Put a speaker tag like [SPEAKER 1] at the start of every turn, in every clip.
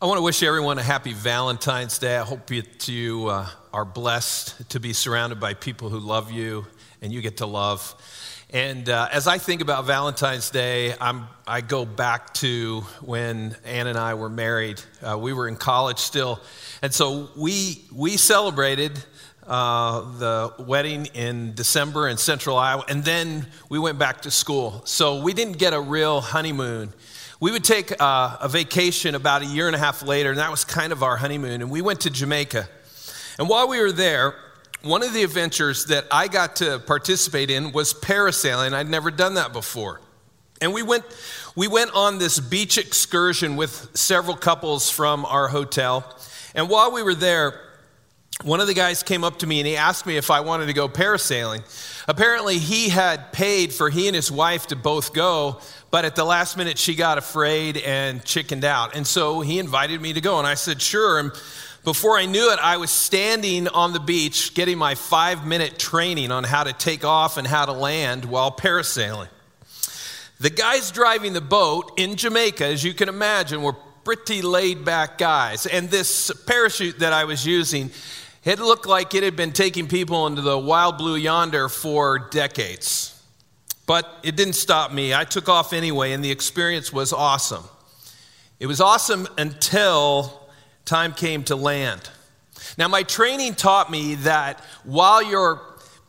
[SPEAKER 1] I want to wish everyone a happy Valentine's Day. I hope you, you uh, are blessed to be surrounded by people who love you and you get to love. And uh, as I think about Valentine's Day, I'm, I go back to when Ann and I were married. Uh, we were in college still. And so we, we celebrated uh, the wedding in December in central Iowa, and then we went back to school. So we didn't get a real honeymoon. We would take uh, a vacation about a year and a half later, and that was kind of our honeymoon. And we went to Jamaica. And while we were there, one of the adventures that I got to participate in was parasailing. I'd never done that before. And we went, we went on this beach excursion with several couples from our hotel. And while we were there, one of the guys came up to me and he asked me if I wanted to go parasailing. Apparently, he had paid for he and his wife to both go, but at the last minute, she got afraid and chickened out. And so he invited me to go, and I said, sure. And before I knew it, I was standing on the beach getting my five minute training on how to take off and how to land while parasailing. The guys driving the boat in Jamaica, as you can imagine, were pretty laid back guys. And this parachute that I was using, it looked like it had been taking people into the wild blue yonder for decades. But it didn't stop me. I took off anyway, and the experience was awesome. It was awesome until time came to land. Now, my training taught me that while you're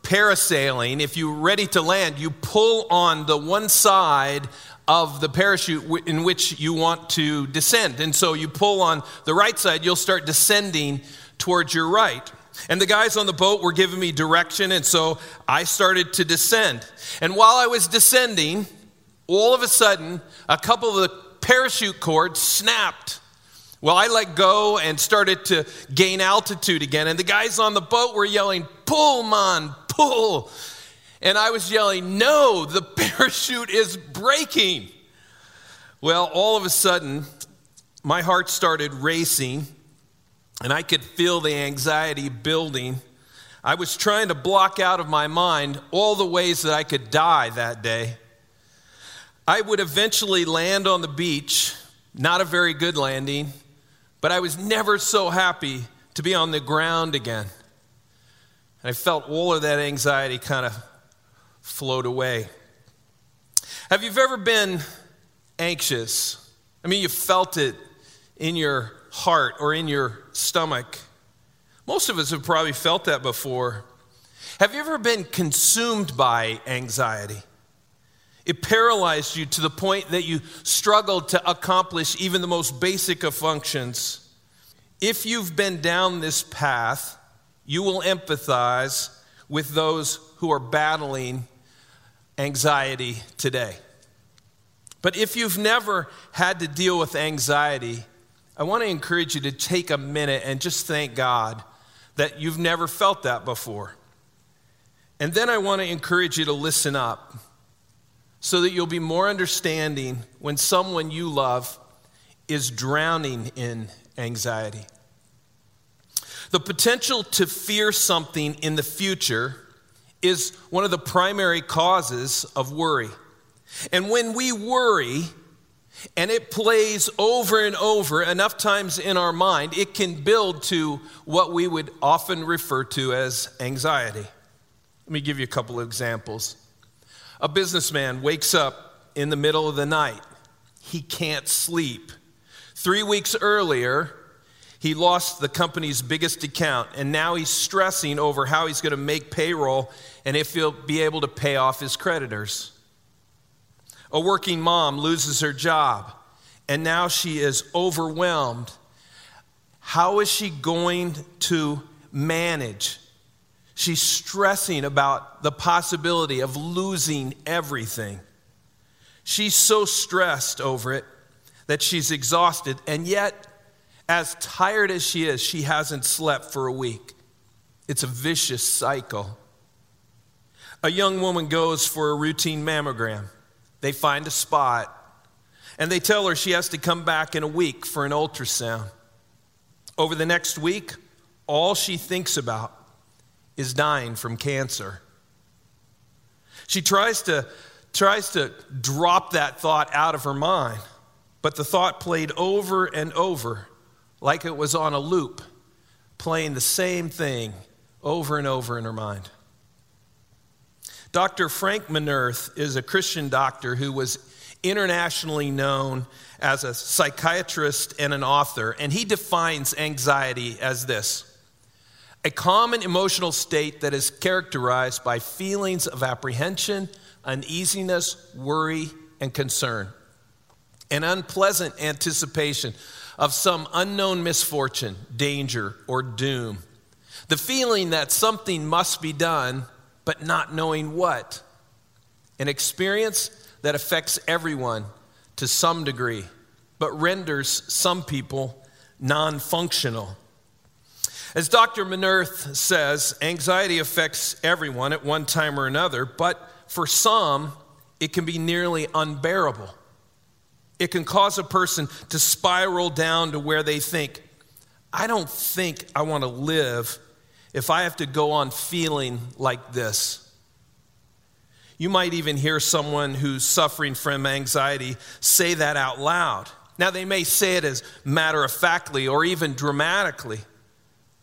[SPEAKER 1] parasailing, if you're ready to land, you pull on the one side of the parachute in which you want to descend. And so you pull on the right side, you'll start descending towards your right. And the guys on the boat were giving me direction, and so I started to descend. And while I was descending, all of a sudden, a couple of the parachute cords snapped. Well, I let go and started to gain altitude again, and the guys on the boat were yelling, Pull, man, pull. And I was yelling, No, the parachute is breaking. Well, all of a sudden, my heart started racing and I could feel the anxiety building. I was trying to block out of my mind all the ways that I could die that day. I would eventually land on the beach, not a very good landing, but I was never so happy to be on the ground again. And I felt all of that anxiety kind of float away. Have you ever been anxious? I mean, you felt it in your heart or in your stomach. Most of us have probably felt that before. Have you ever been consumed by anxiety? It paralyzed you to the point that you struggled to accomplish even the most basic of functions. If you've been down this path, you will empathize with those who are battling anxiety today. But if you've never had to deal with anxiety, I want to encourage you to take a minute and just thank God that you've never felt that before. And then I want to encourage you to listen up so that you'll be more understanding when someone you love is drowning in anxiety. The potential to fear something in the future is one of the primary causes of worry. And when we worry, and it plays over and over enough times in our mind, it can build to what we would often refer to as anxiety. Let me give you a couple of examples. A businessman wakes up in the middle of the night, he can't sleep. Three weeks earlier, he lost the company's biggest account, and now he's stressing over how he's going to make payroll and if he'll be able to pay off his creditors. A working mom loses her job and now she is overwhelmed. How is she going to manage? She's stressing about the possibility of losing everything. She's so stressed over it that she's exhausted, and yet, as tired as she is, she hasn't slept for a week. It's a vicious cycle. A young woman goes for a routine mammogram. They find a spot, and they tell her she has to come back in a week for an ultrasound. Over the next week, all she thinks about is dying from cancer. She tries to, tries to drop that thought out of her mind, but the thought played over and over like it was on a loop, playing the same thing over and over in her mind. Dr. Frank Minirth is a Christian doctor who was internationally known as a psychiatrist and an author, and he defines anxiety as this a common emotional state that is characterized by feelings of apprehension, uneasiness, worry, and concern, an unpleasant anticipation of some unknown misfortune, danger, or doom, the feeling that something must be done, but not knowing what, an experience that affects everyone to some degree, but renders some people non functional. As Dr. Minirth says, anxiety affects everyone at one time or another, but for some, it can be nearly unbearable. It can cause a person to spiral down to where they think, I don't think I want to live if I have to go on feeling like this. You might even hear someone who's suffering from anxiety say that out loud. Now, they may say it as matter of factly or even dramatically,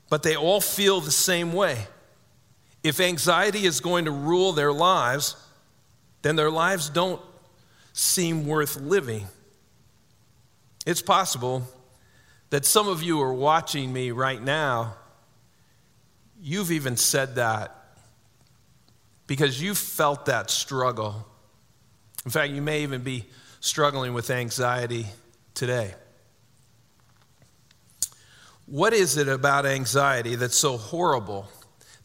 [SPEAKER 1] but they all feel the same way. If anxiety is going to rule their lives, then their lives don't seem worth living. It's possible that some of you are watching me right now. You've even said that because you felt that struggle. In fact, you may even be struggling with anxiety today. What is it about anxiety that's so horrible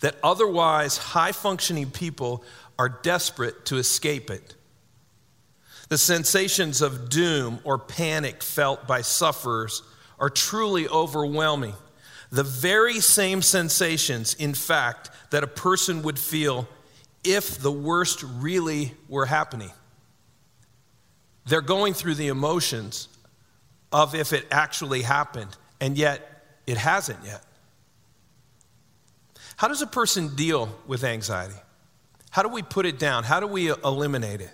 [SPEAKER 1] that otherwise high functioning people are desperate to escape it? The sensations of doom or panic felt by sufferers are truly overwhelming. The very same sensations, in fact, that a person would feel if the worst really were happening. They're going through the emotions of if it actually happened, and yet it hasn't yet. How does a person deal with anxiety? How do we put it down? How do we eliminate it?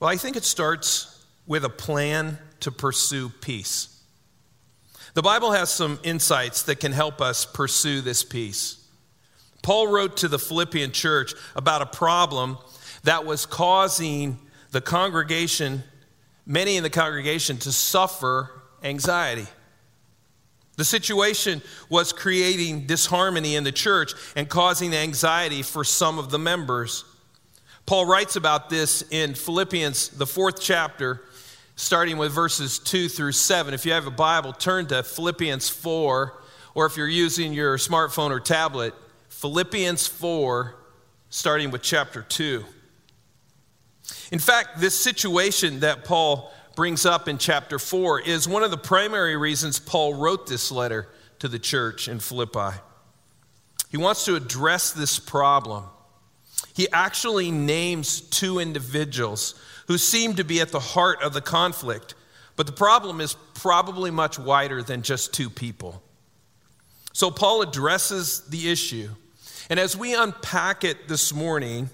[SPEAKER 1] Well, I think it starts with a plan to pursue peace. The Bible has some insights that can help us pursue this peace. Paul wrote to the Philippian church about a problem that was causing the congregation, many in the congregation, to suffer anxiety. The situation was creating disharmony in the church and causing anxiety for some of the members. Paul writes about this in Philippians, the fourth chapter, starting with verses 2 through 7. If you have a Bible, turn to Philippians 4, or if you're using your smartphone or tablet, Philippians 4, starting with chapter 2. In fact, this situation that Paul brings up in chapter 4 is one of the primary reasons Paul wrote this letter to the church in Philippi. He wants to address this problem. He actually names two individuals who seem to be at the heart of the conflict, but the problem is probably much wider than just two people. So Paul addresses the issue. And as we unpack it this morning,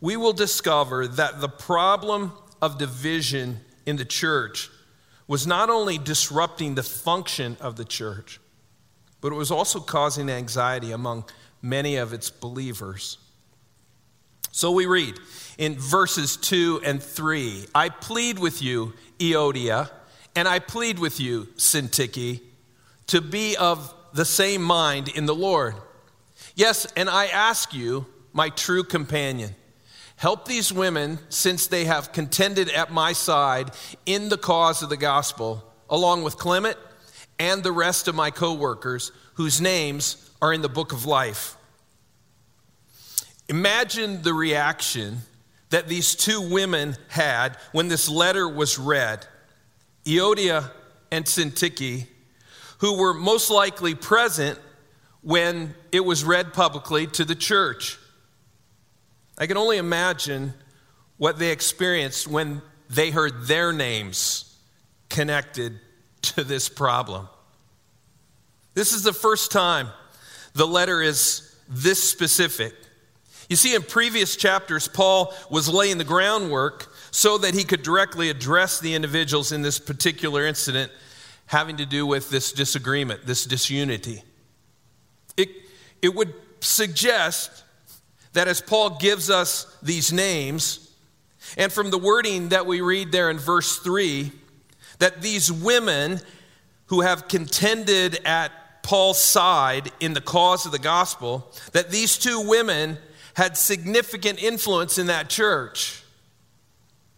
[SPEAKER 1] we will discover that the problem of division in the church was not only disrupting the function of the church, but it was also causing anxiety among many of its believers. So we read in verses 2 and 3 I plead with you, Euodia, and I plead with you, Syntyche, to be of the same mind in the Lord. Yes, and I ask you, my true companion, Help these women, since they have contended at my side in the cause of the gospel, along with Clement and the rest of my co workers, whose names are in the book of life. Imagine the reaction that these two women had when this letter was read Euodia and Syntyche, who were most likely present when it was read publicly to the church. I can only imagine what they experienced when they heard their names connected to this problem. This is the first time the letter is this specific. You see, in previous chapters, Paul was laying the groundwork so that he could directly address the individuals in this particular incident having to do with this disagreement, this disunity. It, it would suggest that as Paul gives us these names, and from the wording that we read there in verse 3, that these women who have contended at Paul's side in the cause of the gospel, that these two women had significant influence in that church.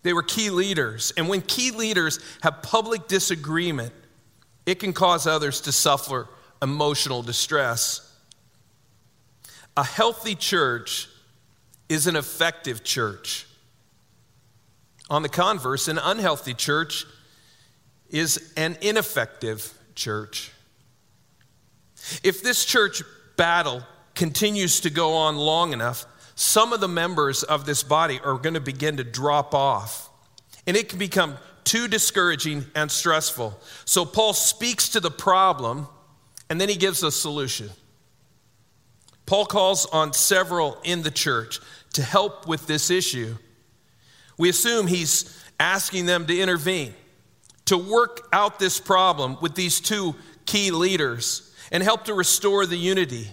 [SPEAKER 1] They were key leaders. And when key leaders have public disagreement, it can cause others to suffer emotional distress. A healthy church is an effective church. On the converse, an unhealthy church is an ineffective church. If this church battle continues to go on long enough, some of the members of this body are going to begin to drop off. And it can become too discouraging and stressful. So Paul speaks to the problem and then he gives a solution. Paul calls on several in the church to help with this issue. We assume he's asking them to intervene, to work out this problem with these two key leaders and help to restore the unity.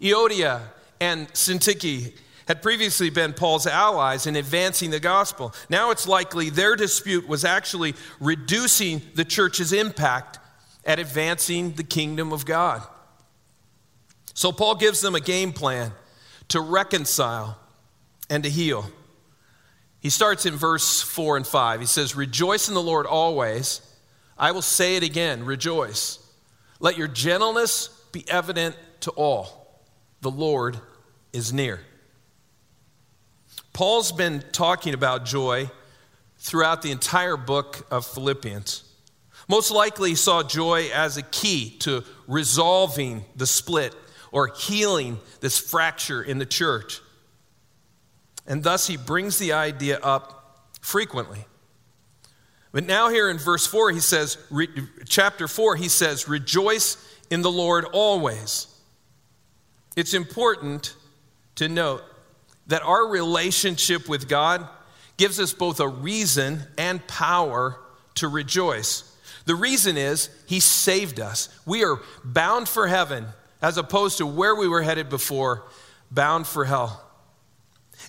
[SPEAKER 1] Euodia and Syntyche had previously been Paul's allies in advancing the gospel. Now it's likely their dispute was actually reducing the church's impact at advancing the kingdom of God. So Paul gives them a game plan to reconcile and to heal. He starts in verse 4 and 5. He says, Rejoice in the Lord always. I will say it again, rejoice. Let your gentleness be evident to all. The Lord is near. Paul's been talking about joy throughout the entire book of Philippians. Most likely, he saw joy as a key to resolving the split or healing this fracture in the church. And thus, he brings the idea up frequently. But now, here in verse 4, he says, chapter 4, he says, Rejoice in the Lord always. It's important to note that our relationship with God gives us both a reason and power to rejoice. The reason is He saved us. We are bound for heaven as opposed to where we were headed before, bound for hell.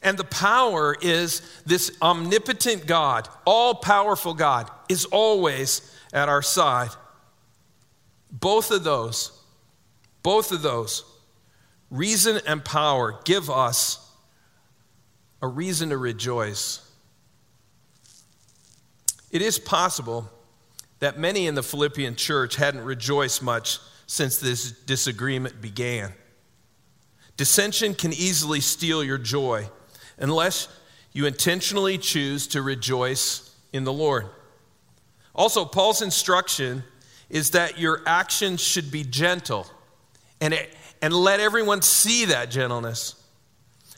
[SPEAKER 1] And the power is this omnipotent God, all powerful God, is always at our side. Both of those, both of those, reason and power, give us a reason to rejoice. It is possible that many in the Philippian church hadn't rejoiced much since this disagreement began. Dissension can easily steal your joy unless you intentionally choose to rejoice in the Lord. Also, Paul's instruction is that your actions should be gentle and, and let everyone see that gentleness.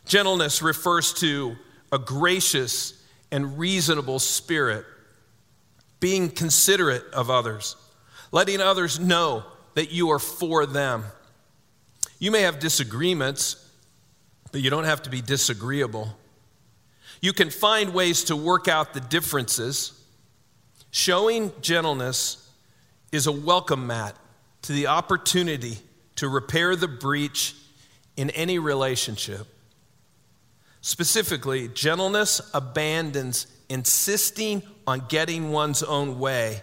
[SPEAKER 1] Gentleness refers to a gracious and reasonable spirit, being considerate of others, letting others know that you are for them. You may have disagreements, but you don't have to be disagreeable. You can find ways to work out the differences. Showing gentleness is a welcome mat to the opportunity to repair the breach in any relationship. Specifically, gentleness abandons insisting on getting one's own way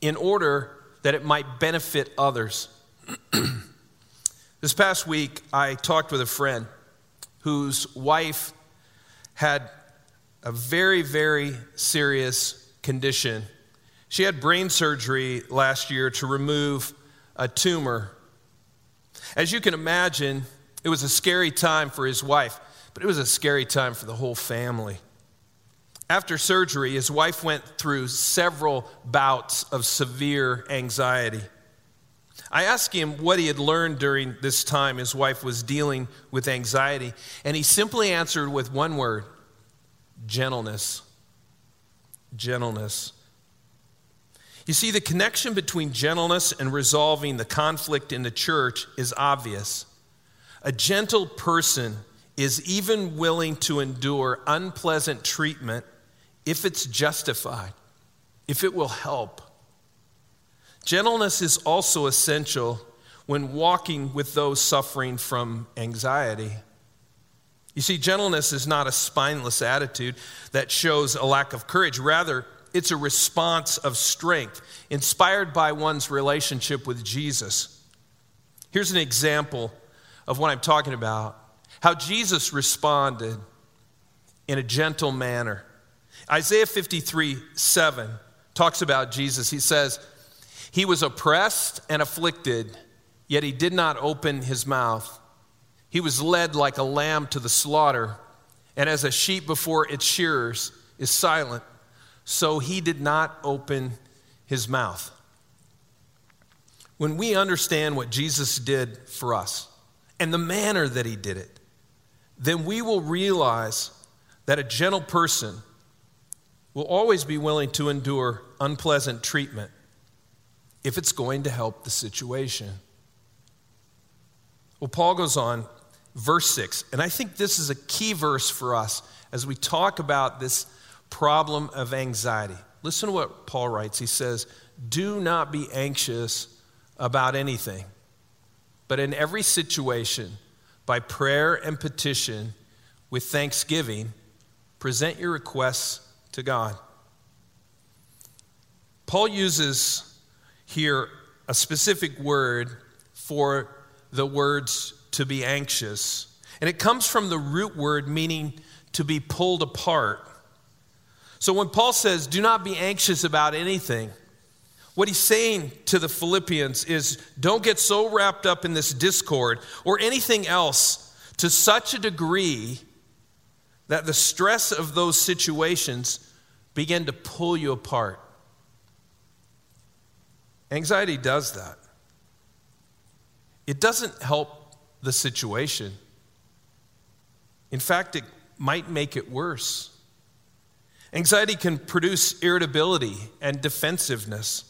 [SPEAKER 1] in order that it might benefit others. this past week, I talked with a friend whose wife had a very, very serious condition. She had brain surgery last year to remove a tumor. As you can imagine, it was a scary time for his wife but it was a scary time for the whole family. After surgery, his wife went through several bouts of severe anxiety. I asked him what he had learned during this time his wife was dealing with anxiety, and he simply answered with one word gentleness. Gentleness. You see, the connection between gentleness and resolving the conflict in the church is obvious. A gentle person is even willing to endure unpleasant treatment if it's justified, if it will help. Gentleness is also essential when walking with those suffering from anxiety. You see, gentleness is not a spineless attitude that shows a lack of courage. Rather, it's a response of strength inspired by one's relationship with Jesus. Here's an example of what I'm talking about how Jesus responded in a gentle manner. Isaiah 53 7 talks about Jesus. He says, He was oppressed and afflicted, yet he did not open his mouth. He was led like a lamb to the slaughter, and as a sheep before its shearers is silent, so he did not open his mouth. When we understand what Jesus did for us and the manner that he did it, then we will realize that a gentle person will always be willing to endure unpleasant treatment if it's going to help the situation. Well, Paul goes on, verse 6, and I think this is a key verse for us as we talk about this problem of anxiety. Listen to what Paul writes. He says, Do not be anxious about anything, but in every situation, by prayer and petition, with thanksgiving, present your requests to God. Paul uses here a specific word for the words to be anxious, and it comes from the root word meaning to be pulled apart. So when Paul says, Do not be anxious about anything, what he's saying to the Philippians is don't get so wrapped up in this discord or anything else to such a degree that the stress of those situations begin to pull you apart. Anxiety does that. It doesn't help the situation. In fact, it might make it worse. Anxiety can produce irritability and defensiveness.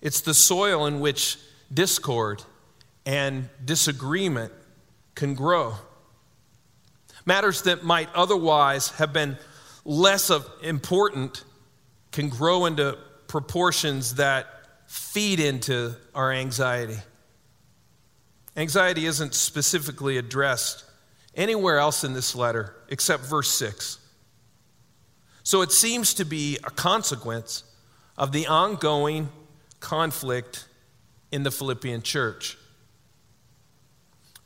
[SPEAKER 1] It's the soil in which discord and disagreement can grow. Matters that might otherwise have been less of important can grow into proportions that feed into our anxiety. Anxiety isn't specifically addressed anywhere else in this letter except verse 6. So it seems to be a consequence of the ongoing conflict in the Philippian church.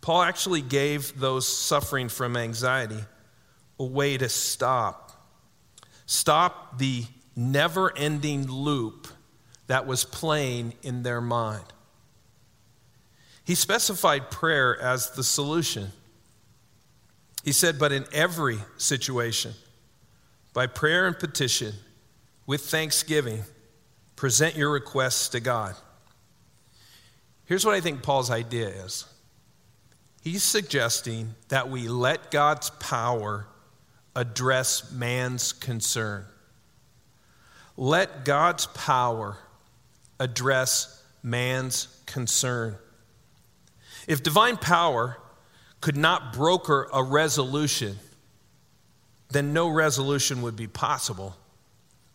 [SPEAKER 1] Paul actually gave those suffering from anxiety a way to stop. Stop the never ending loop that was playing in their mind. He specified prayer as the solution. He said, But in every situation, by prayer and petition, with thanksgiving, present your requests to God. Here's what I think Paul's idea is he's suggesting that we let God's power address man's concern. Let God's power address man's concern. If divine power could not broker a resolution, then no resolution would be possible.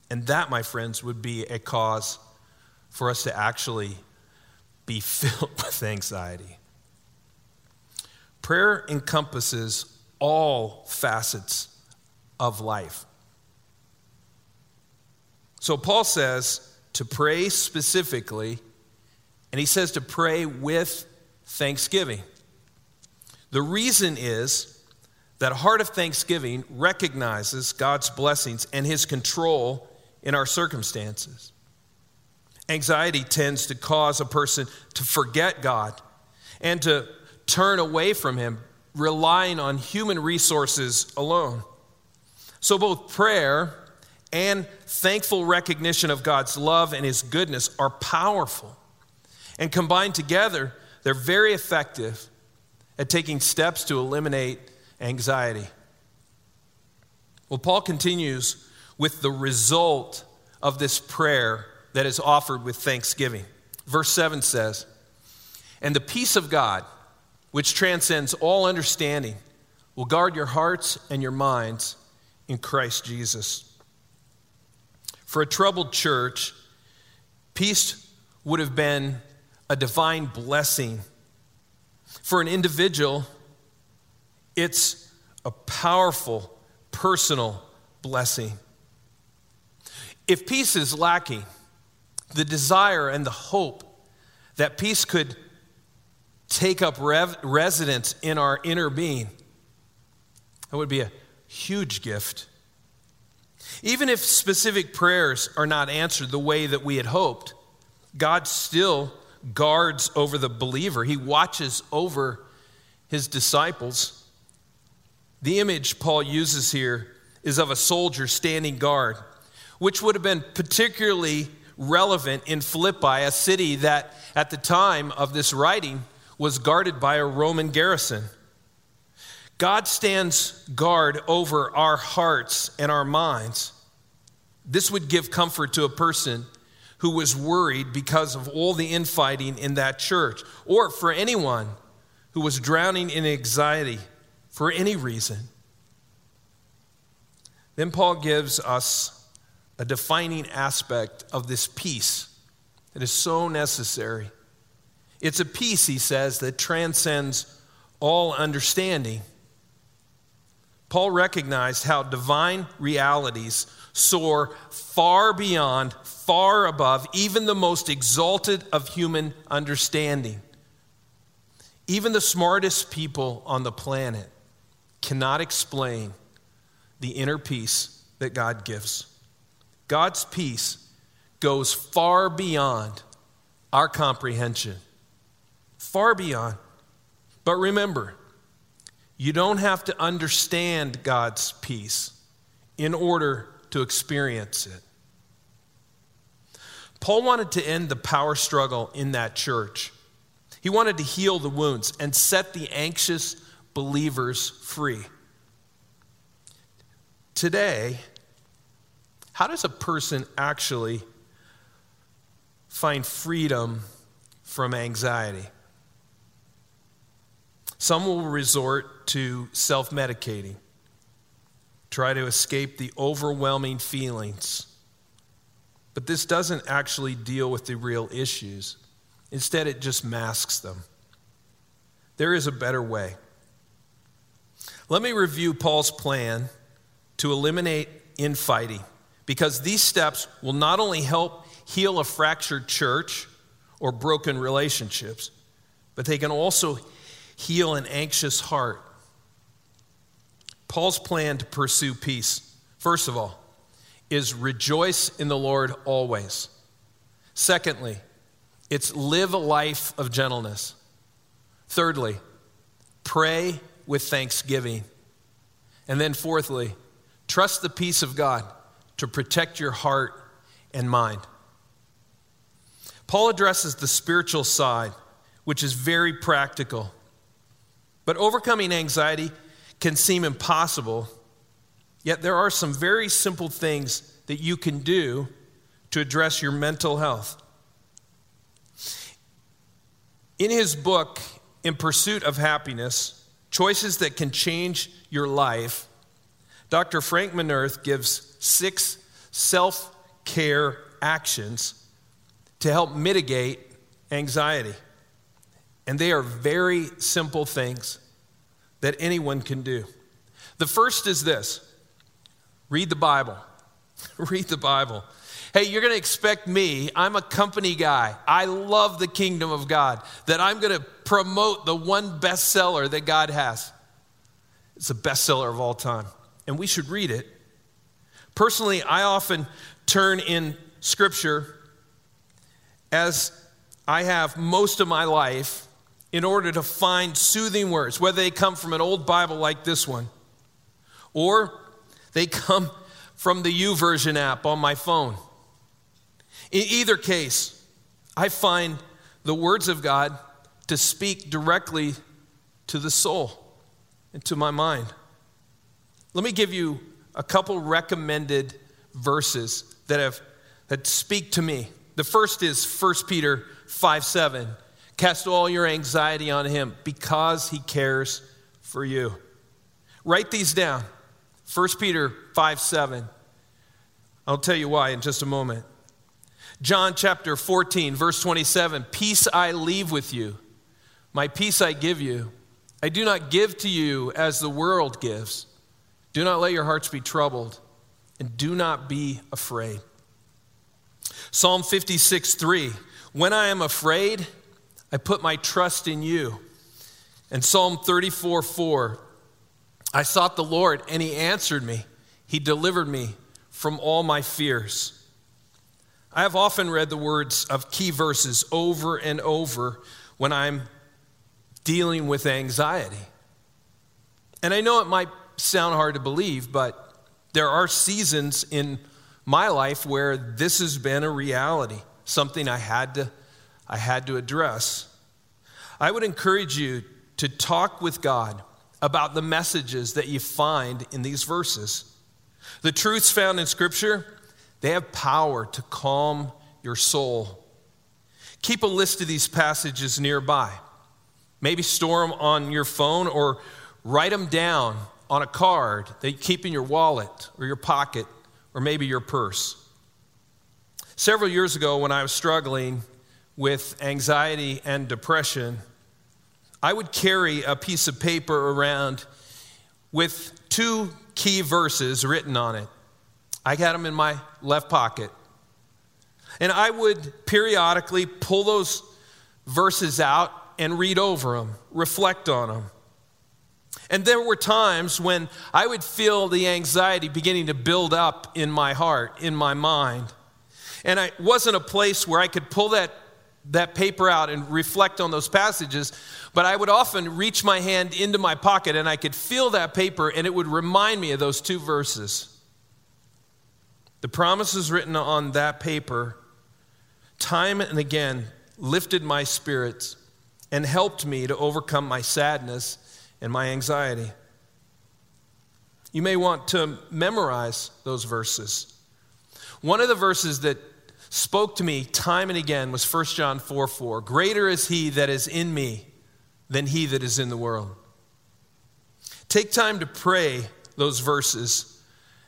[SPEAKER 1] And that, my friends, would be a cause for us to actually be filled with anxiety. Prayer encompasses all facets of life. So Paul says to pray specifically, and he says to pray with thanksgiving. The reason is that heart of thanksgiving recognizes God's blessings and his control in our circumstances. Anxiety tends to cause a person to forget God and to turn away from him, relying on human resources alone. So, both prayer and thankful recognition of God's love and His goodness are powerful. And combined together, they're very effective at taking steps to eliminate anxiety. Well, Paul continues with the result of this prayer that is offered with thanksgiving. Verse 7 says, And the peace of God, which transcends all understanding, will guard your hearts and your minds in Christ Jesus. For a troubled church, peace would have been a divine blessing. For an individual, it's a powerful personal blessing. If peace is lacking, the desire and the hope that peace could take up rev- residence in our inner being, that would be a huge gift. Even if specific prayers are not answered the way that we had hoped, God still guards over the believer. He watches over his disciples. The image Paul uses here is of a soldier standing guard, which would have been particularly relevant in Philippi, a city that at the time of this writing was guarded by a Roman garrison. God stands guard over our hearts and our minds. This would give comfort to a person who was worried because of all the infighting in that church, or for anyone who was drowning in anxiety for any reason. Then Paul gives us a defining aspect of this peace that is so necessary. It's a peace, he says, that transcends all understanding. Paul recognized how divine realities soar far beyond, far above even the most exalted of human understanding. Even the smartest people on the planet cannot explain the inner peace that God gives. God's peace goes far beyond our comprehension, far beyond. But remember, you don't have to understand God's peace in order to experience it. Paul wanted to end the power struggle in that church. He wanted to heal the wounds and set the anxious believers free. Today, how does a person actually find freedom from anxiety? Some will resort to self medicating, try to escape the overwhelming feelings. But this doesn't actually deal with the real issues. Instead, it just masks them. There is a better way. Let me review Paul's plan to eliminate infighting because these steps will not only help heal a fractured church or broken relationships, but they can also heal an anxious heart. Paul's plan to pursue peace, first of all, is rejoice in the Lord always. Secondly, it's live a life of gentleness. Thirdly, pray with thanksgiving. And then fourthly, trust the peace of God to protect your heart and mind. Paul addresses the spiritual side, which is very practical. But overcoming anxiety can seem impossible, yet there are some very simple things that you can do to address your mental health. In his book, In Pursuit of Happiness Choices That Can Change Your Life, Dr. Frank Minirth gives six self care actions to help mitigate anxiety. And they are very simple things that anyone can do. The first is this read the Bible. read the Bible. Hey, you're going to expect me, I'm a company guy. I love the kingdom of God, that I'm going to promote the one bestseller that God has. It's the bestseller of all time, and we should read it. Personally, I often turn in scripture as I have most of my life in order to find soothing words, whether they come from an old Bible like this one or they come from the YouVersion app on my phone. In either case, I find the words of God to speak directly to the soul and to my mind. Let me give you a couple recommended verses that have that speak to me. The first is 1 Peter 5 7. Cast all your anxiety on him because he cares for you. Write these down 1 Peter 5 7. I'll tell you why in just a moment. John chapter 14, verse 27 Peace I leave with you, my peace I give you. I do not give to you as the world gives. Do not let your hearts be troubled, and do not be afraid. Psalm 56, 3 When I am afraid, I put my trust in you. And Psalm 34, 4 I sought the Lord, and he answered me. He delivered me from all my fears. I have often read the words of key verses over and over when I'm dealing with anxiety. And I know it might sound hard to believe, but there are seasons in my life where this has been a reality, something I had to, I had to address. I would encourage you to talk with God about the messages that you find in these verses. The truths found in Scripture, they have power to calm your soul. Keep a list of these passages nearby. Maybe store them on your phone or write them down on a card that you keep in your wallet or your pocket or maybe your purse. Several years ago, when I was struggling with anxiety and depression, I would carry a piece of paper around with two key verses written on it. I had them in my left pocket. And I would periodically pull those verses out and read over them, reflect on them. And there were times when I would feel the anxiety beginning to build up in my heart, in my mind. And I wasn't a place where I could pull that, that paper out and reflect on those passages, but I would often reach my hand into my pocket and I could feel that paper and it would remind me of those two verses. The promises written on that paper, time and again, lifted my spirits and helped me to overcome my sadness and my anxiety. You may want to memorize those verses. One of the verses that spoke to me time and again was 1 John 4 4. Greater is he that is in me than he that is in the world. Take time to pray those verses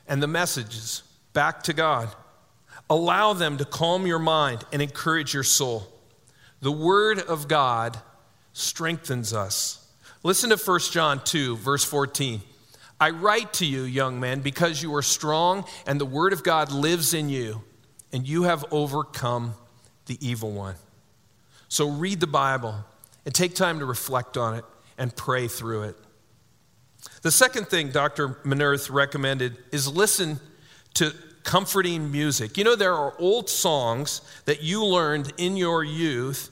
[SPEAKER 1] and the messages back to God. Allow them to calm your mind and encourage your soul. The Word of God strengthens us. Listen to 1 John 2, verse 14. I write to you, young men, because you are strong and the Word of God lives in you, and you have overcome the evil one. So read the Bible and take time to reflect on it and pray through it. The second thing Dr. Minirth recommended is listen to comforting music. You know, there are old songs that you learned in your youth,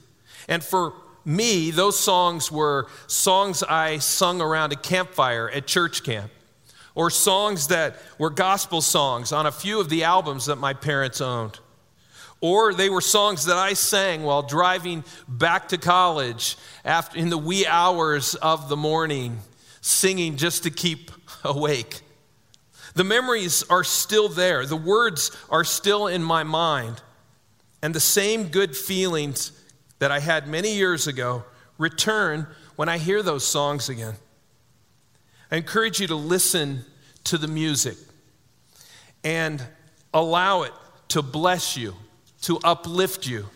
[SPEAKER 1] and for me, those songs were songs I sung around a campfire at church camp, or songs that were gospel songs on a few of the albums that my parents owned. Or they were songs that I sang while driving back to college after, in the wee hours of the morning, singing just to keep awake. The memories are still there, the words are still in my mind, and the same good feelings that I had many years ago return when I hear those songs again. I encourage you to listen to the music and allow it to bless you to uplift you.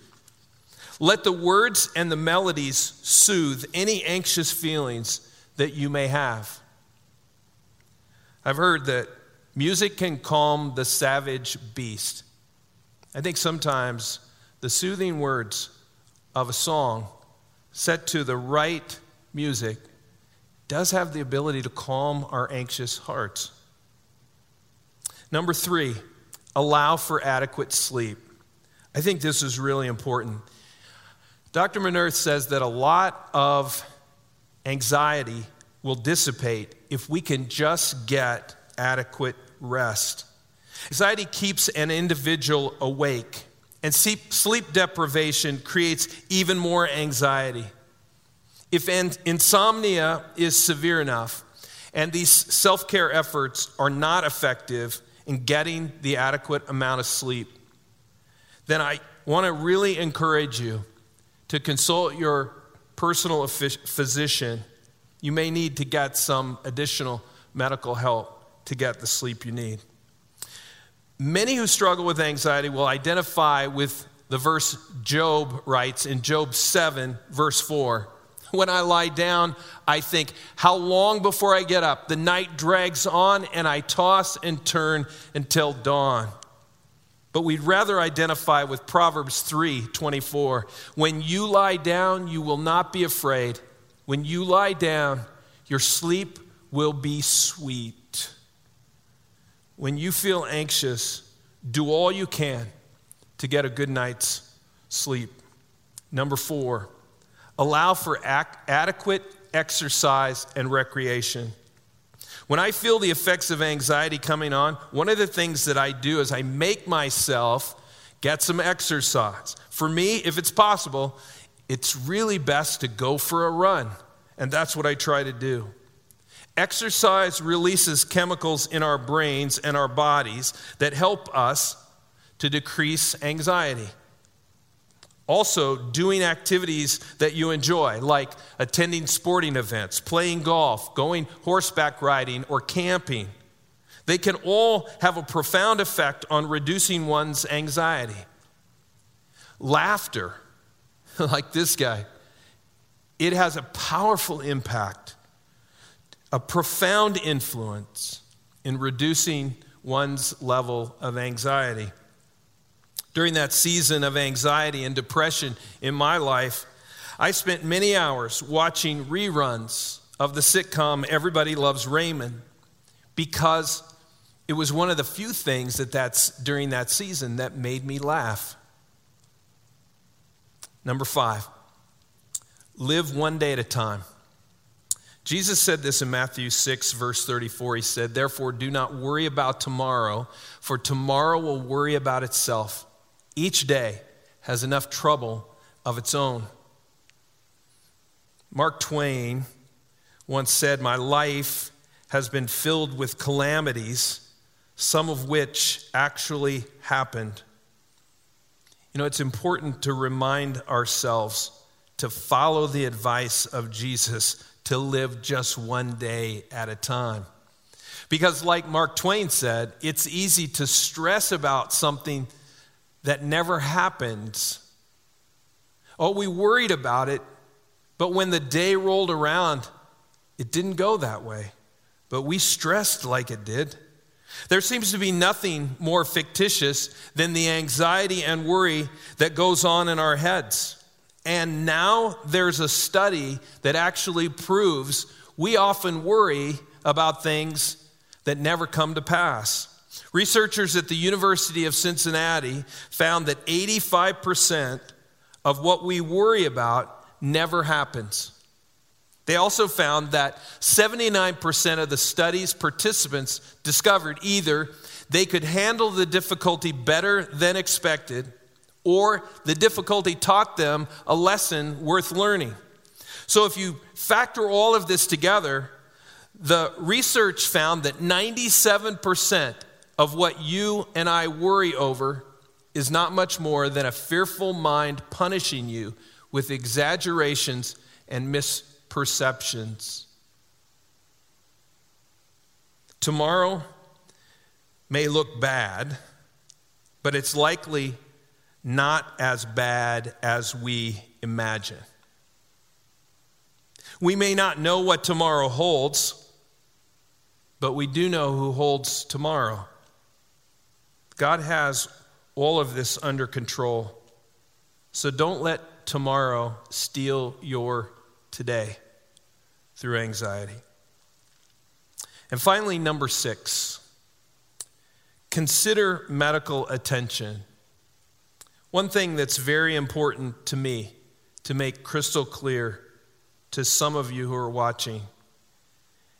[SPEAKER 1] Let the words and the melodies soothe any anxious feelings that you may have. I've heard that music can calm the savage beast. I think sometimes the soothing words of a song set to the right music does have the ability to calm our anxious hearts. Number three, allow for adequate sleep. I think this is really important. Dr. Minirth says that a lot of anxiety will dissipate if we can just get adequate rest. Anxiety keeps an individual awake, and sleep deprivation creates even more anxiety. If insomnia is severe enough and these self care efforts are not effective in getting the adequate amount of sleep, then I want to really encourage you to consult your personal physician. You may need to get some additional medical help to get the sleep you need. Many who struggle with anxiety will identify with the verse Job writes in Job 7, verse 4. When I lie down, I think, How long before I get up? The night drags on, and I toss and turn until dawn. But we'd rather identify with Proverbs 3 24. When you lie down, you will not be afraid. When you lie down, your sleep will be sweet. When you feel anxious, do all you can to get a good night's sleep. Number four, allow for ac- adequate exercise and recreation. When I feel the effects of anxiety coming on, one of the things that I do is I make myself get some exercise. For me, if it's possible, it's really best to go for a run. And that's what I try to do. Exercise releases chemicals in our brains and our bodies that help us to decrease anxiety. Also, doing activities that you enjoy, like attending sporting events, playing golf, going horseback riding, or camping. They can all have a profound effect on reducing one's anxiety. Laughter, like this guy, it has a powerful impact, a profound influence in reducing one's level of anxiety during that season of anxiety and depression in my life, I spent many hours watching reruns of the sitcom Everybody Loves Raymond because it was one of the few things that that's during that season that made me laugh. Number 5. Live one day at a time. Jesus said this in Matthew 6, verse 34. He said, Therefore, do not worry about tomorrow, for tomorrow will worry about itself. Each day has enough trouble of its own. Mark Twain once said, My life has been filled with calamities, some of which actually happened. You know, it's important to remind ourselves to follow the advice of Jesus to live just one day at a time. Because, like Mark Twain said, it's easy to stress about something that never happens. Oh, we worried about it, but when the day rolled around, it didn't go that way. But we stressed like it did. There seems to be nothing more fictitious than the anxiety and worry that goes on in our heads. And now there's a study that actually proves we often worry about things that never come to pass. Researchers at the University of Cincinnati found that 85% of what we worry about never happens. They also found that 79% of the study's participants discovered either they could handle the difficulty better than expected, or the difficulty taught them a lesson worth learning. So, if you factor all of this together, the research found that 97% of what you and I worry over is not much more than a fearful mind punishing you with exaggerations and misperceptions. Tomorrow may look bad, but it's likely not as bad as we imagine. We may not know what tomorrow holds, but we do know who holds tomorrow. God has all of this under control. So don't let tomorrow steal your today through anxiety. And finally, number six, consider medical attention. One thing that's very important to me to make crystal clear to some of you who are watching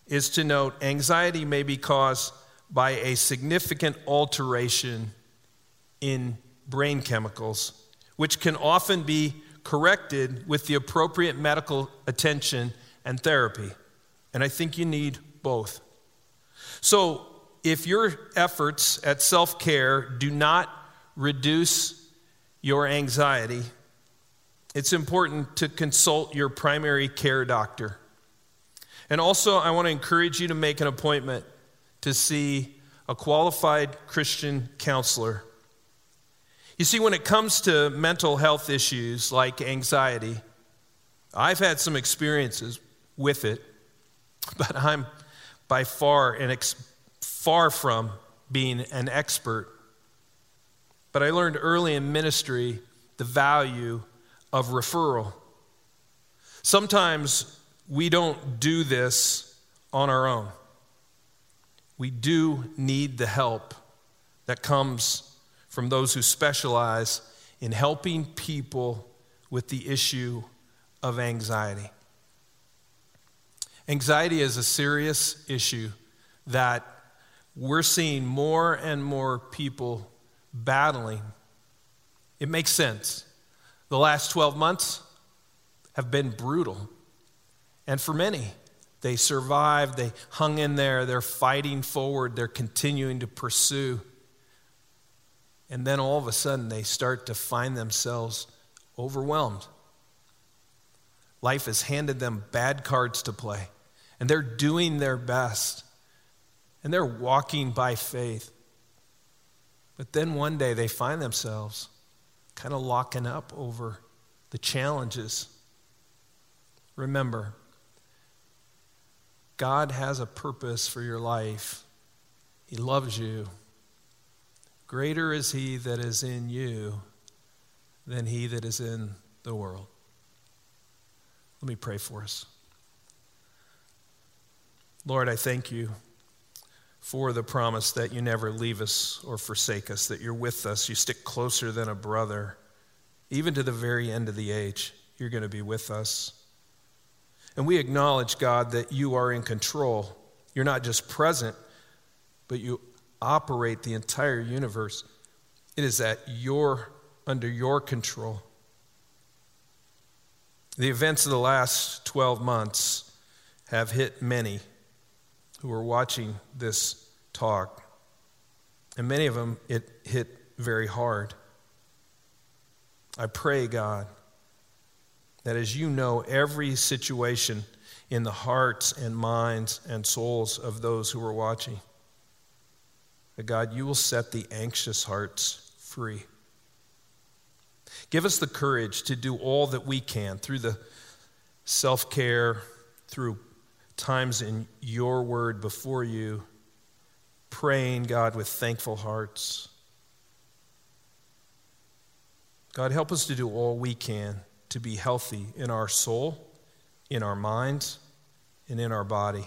[SPEAKER 1] is to note anxiety may be caused by a significant alteration in brain chemicals, which can often be corrected with the appropriate medical attention and therapy. And I think you need both. So, if your efforts at self care do not reduce your anxiety, it's important to consult your primary care doctor. And also, I want to encourage you to make an appointment to see a qualified Christian counselor. You see, when it comes to mental health issues like anxiety, I've had some experiences with it, but I'm by far and ex- far from being an expert. But I learned early in ministry the value of referral. Sometimes we don't do this on our own. We do need the help that comes from those who specialize in helping people with the issue of anxiety. Anxiety is a serious issue that we're seeing more and more people battling. It makes sense. The last 12 months have been brutal. And for many, they survived, they hung in there, they're fighting forward, they're continuing to pursue. And then all of a sudden, they start to find themselves overwhelmed. Life has handed them bad cards to play, and they're doing their best, and they're walking by faith. But then one day they find themselves kind of locking up over the challenges. Remember, God has a purpose for your life. He loves you. Greater is he that is in you than he that is in the world. Let me pray for us. Lord, I thank you for the promise that you never leave us or forsake us, that you're with us. You stick closer than a brother. Even to the very end of the age, you're going to be with us. And we acknowledge, God, that you are in control. You're not just present, but you operate the entire universe. It is at your under your control. The events of the last 12 months have hit many who are watching this talk. And many of them it hit very hard. I pray, God, that as you know every situation in the hearts and minds and souls of those who are watching, that God, you will set the anxious hearts free. Give us the courage to do all that we can through the self care, through times in your word before you, praying, God, with thankful hearts. God, help us to do all we can to be healthy in our soul, in our minds, and in our body.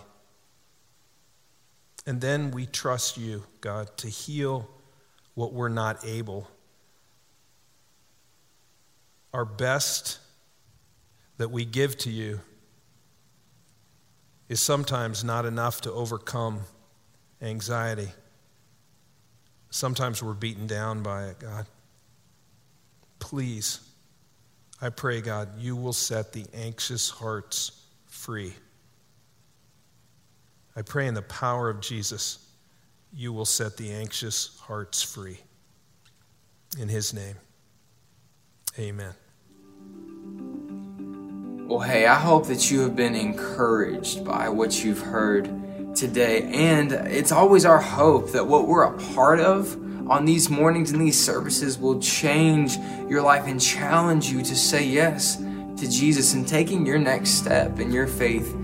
[SPEAKER 1] And then we trust you, God, to heal what we're not able. Our best that we give to you is sometimes not enough to overcome anxiety. Sometimes we're beaten down by it, God. Please, I pray, God, you will set the anxious hearts free. I pray in the power of Jesus, you will set the anxious hearts free. In his name, amen.
[SPEAKER 2] Well, hey, I hope that you have been encouraged by what you've heard today. And it's always our hope that what we're a part of on these mornings and these services will change your life and challenge you to say yes to Jesus and taking your next step in your faith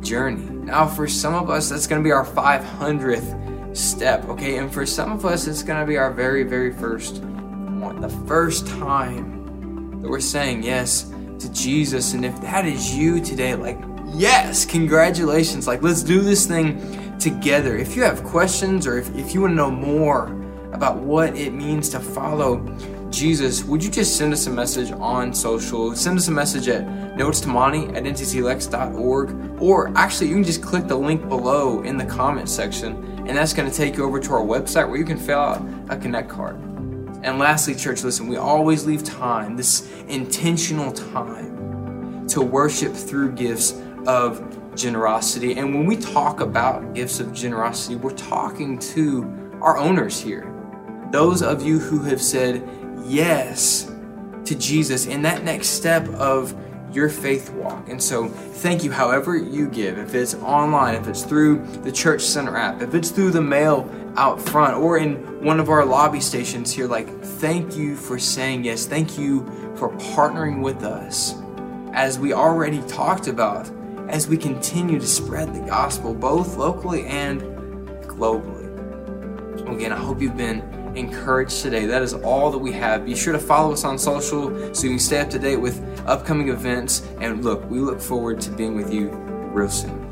[SPEAKER 2] journey. Now, for some of us, that's going to be our 500th step, okay? And for some of us, it's going to be our very, very first one, the first time that we're saying yes to Jesus. And if that is you today, like, yes, congratulations. Like, let's do this thing together. If you have questions or if, if you want to know more about what it means to follow Jesus, would you just send us a message on social? Send us a message at notes to Monty at ntclex.org, or actually, you can just click the link below in the comment section, and that's going to take you over to our website where you can fill out a Connect card. And lastly, church, listen, we always leave time, this intentional time, to worship through gifts of generosity. And when we talk about gifts of generosity, we're talking to our owners here. Those of you who have said, yes to Jesus in that next step of your faith walk. And so, thank you however you give. If it's online, if it's through the Church Center app, if it's through the mail out front, or in one of our lobby stations here, like, thank you for saying yes. Thank you for partnering with us as we already talked about, as we continue to spread the gospel both locally and globally. Again, I hope you've been encouraged today. That is all that we have. Be sure to follow us on social so you can stay up to date with upcoming events. And look, we look forward to being with you real soon.